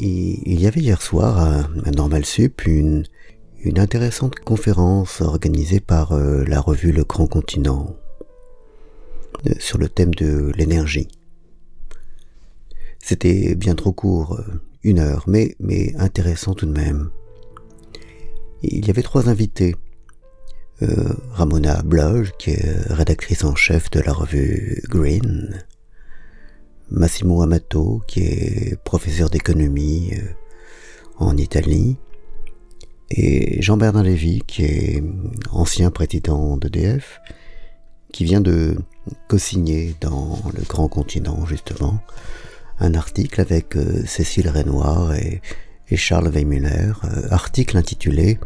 il y avait hier soir à, Normal Sup une, intéressante conférence organisée par euh, la revue Le Grand Continent euh, sur le thème de l'énergie. C'était bien trop court, euh, une heure, mais, mais intéressant tout de même. Il y avait trois invités. Ramona Bloge, qui est rédactrice en chef de la revue Green, Massimo Amato, qui est professeur d'économie euh, en Italie, et Jean-Bernard Lévy, qui est ancien président d'EDF, qui vient de co-signer dans le grand continent, justement, un article avec euh, Cécile Renoir et, Charles Weimüller, euh, article intitulé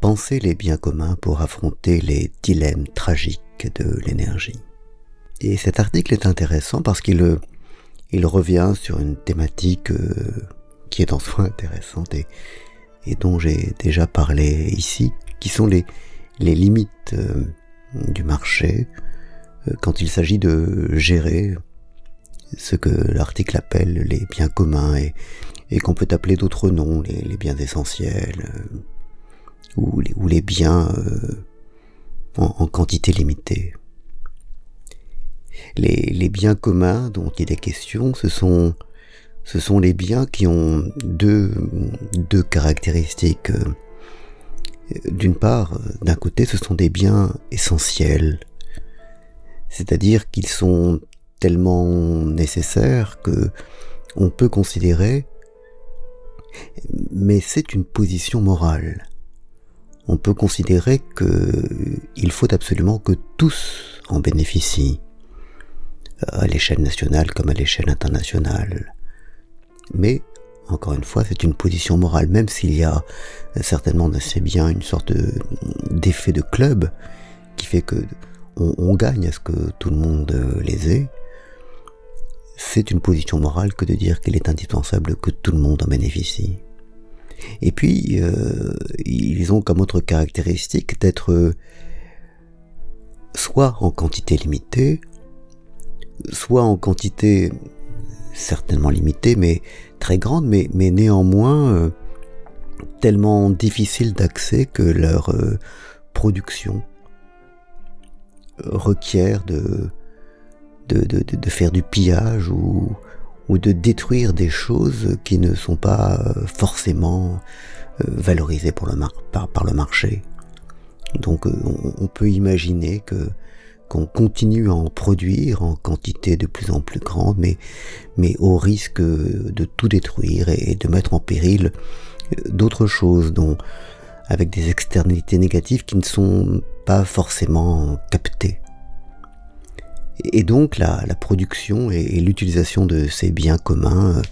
Penser les biens communs pour affronter les dilemmes tragiques de l'énergie. Et cet article est intéressant parce qu'il euh, revient sur une thématique euh, qui est en soi intéressante et, dont j'ai déjà parlé ici, qui sont les, limites euh, du marché quand il s'agit de gérer ce que l'article appelle les biens communs et, qu'on peut appeler d'autres noms, les, biens essentiels ou, les, biens en, en quantité limitée les, biens communs dont il est question, ce sont, les biens qui ont deux, caractéristiques. D'une part, d'un côté, ce sont des biens essentiels, c'est-à-dire qu'ils sont tellement nécessaires que on peut considérer, mais c'est une position morale. On peut considérer qu'il faut absolument que tous en bénéficient à l'échelle nationale comme à l'échelle internationale. Mais, encore une fois, c'est une position morale, même s'il y a certainement assez bien une sorte d'effet de, club qui fait que on, gagne à ce que tout le monde les ait. C'est une position morale que de dire qu'il est indispensable que tout le monde en bénéficie. Et puis, euh, ils ont comme autre caractéristique d'être soit en quantité limitée, soit en quantité certainement limitée, mais très grande, mais, mais néanmoins euh, tellement difficile d'accès que leur euh, production requiert de, de, de, faire du pillage ou, ou de détruire des choses qui ne sont pas euh, forcément valorisées pour le par, par, le marché. Donc on peut imaginer que qu'on continue à en produire en quantité de plus en plus grande, mais, mais au risque de tout détruire et de mettre en péril d'autres choses, dont, avec des externalités négatives qui ne sont pas forcément captées. Et donc la, la production et, l'utilisation de ces biens communs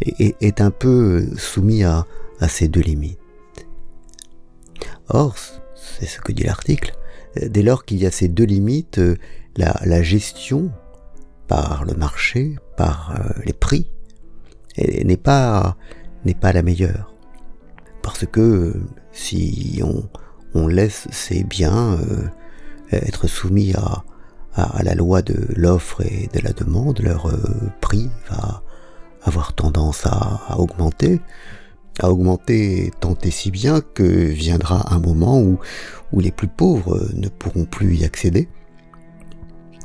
est, est un peu soumis à, à ces deux limites. Or, c'est ce que dit l'article, dès lors qu'il y a ces deux limites, euh, la, gestion par le marché, par euh, les prix, n'est pas, n'est pas la meilleure. Parce que euh, si on, laisse ces biens être soumis à, à, la loi de l'offre et de la demande, leur prix va avoir tendance à augmenter à augmenter tant et si bien que viendra un moment où, où les plus pauvres ne pourront plus y accéder.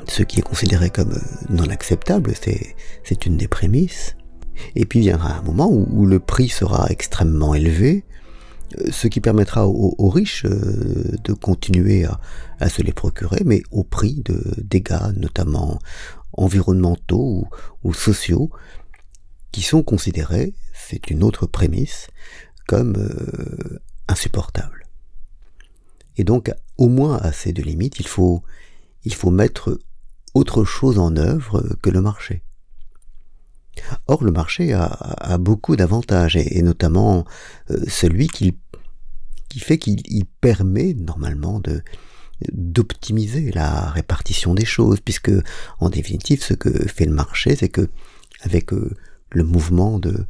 Ce qui est considéré comme non acceptable, c'est une des prémices. Et puis viendra un moment où, le prix sera extrêmement élevé, ce qui permettra aux, riches euh, de continuer à, se les procurer, mais au prix de dégâts, notamment environnementaux ou sociaux, qui sont considérés, c'est une autre prémisse, comme euh, insupportables. Et donc, au moins à ces deux limites, il faut, il faut mettre autre chose en œuvre que le marché. Or, le marché a, beaucoup d'avantages, et, notamment euh, celui qui, fait qu'il permet normalement de d'optimiser la répartition des choses, puisque en définitive, ce que fait le marché, c'est que avec euh, le mouvement de,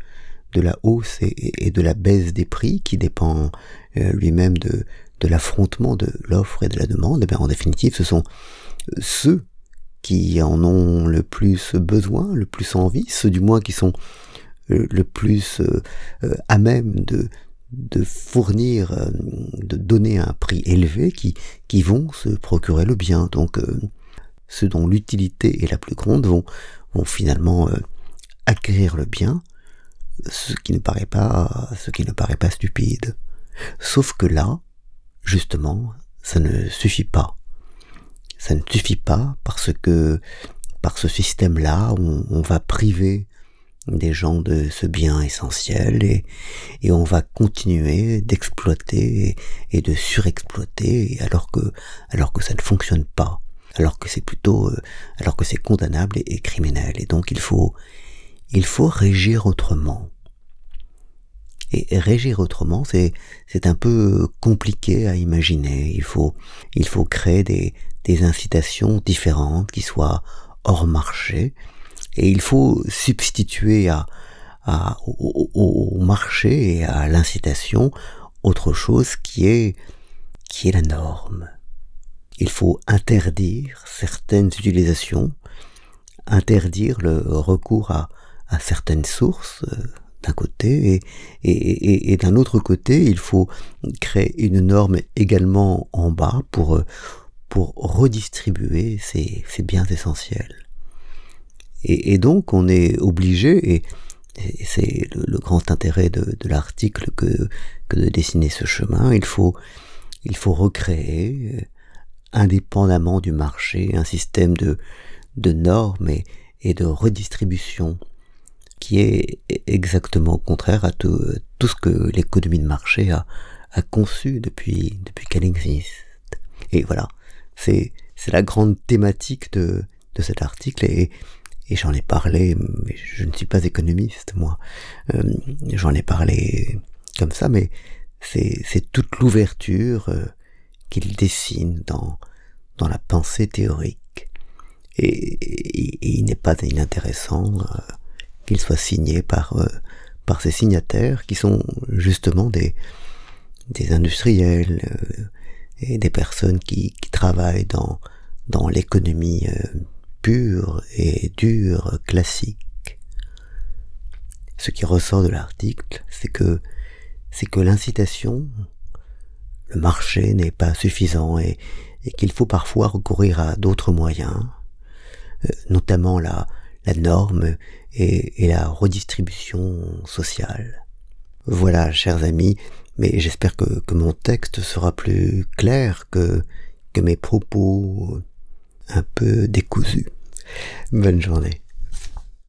de la hausse et, de la baisse des prix qui dépend euh, lui-même de, de l'affrontement de l'offre et de la demande, et eh bien en définitive ce sont ceux qui en ont le plus besoin, le plus envie, ceux du moins qui sont le plus à même de, de fournir, de donner un prix élevé qui, qui vont se procurer le bien. Donc ceux dont l'utilité est la plus grande vont, vont finalement acquérir le bien, ce qui ne paraît pas, ce qui ne paraît pas stupide. Sauf que là, justement, ça ne suffit pas. Ça ne suffit pas parce que par ce système-là, on, va priver des gens de ce bien essentiel et, on va continuer d'exploiter et, de surexploiter alors que alors que ça ne fonctionne pas alors que c'est plutôt euh, alors que c'est condamnable et, criminel et donc il faut il faut régir autrement et régir autrement, c'est, c'est un peu compliqué à imaginer. Il faut, il faut créer des, des incitations différentes qui soient hors marché. Et il faut substituer à, à, au, marché et à l'incitation autre chose qui est, qui est la norme. Il faut interdire certaines utilisations, interdire le recours à, à certaines sources, d'un côté, et, d'un autre côté, il faut créer une norme également en bas pour, pour redistribuer ces, biens essentiels. Et, donc on est obligé, et, c'est le, grand intérêt de, l'article que, que de dessiner ce chemin, il faut, il faut recréer, indépendamment du marché, un système de, de normes et, et de redistribution qui est exactement contraire à tout, ce que l'économie de marché a, conçu depuis, depuis qu'elle existe. Et voilà, c'est, la grande thématique de, de cet article et, et j'en ai parlé, mais je ne suis pas économiste moi, euh, j'en ai parlé comme ça, mais c'est, toute l'ouverture euh, qu'il dessine dans, dans la pensée théorique. Et, et, il n'est pas inintéressant euh, qu'il soit signé par, euh, ses signataires, qui sont justement des, industriels euh, et des personnes qui, travaillent dans, l'économie euh, pure et dure classique. Ce qui ressort de l'article, c'est que l'incitation, le marché n'est pas suffisant et, qu'il faut parfois recourir à d'autres moyens, notamment la norme et, la redistribution sociale. Voilà, chers amis, mais j'espère que, que, mon texte sera plus clair que, que mes propos un peu décousus. Bonne journée.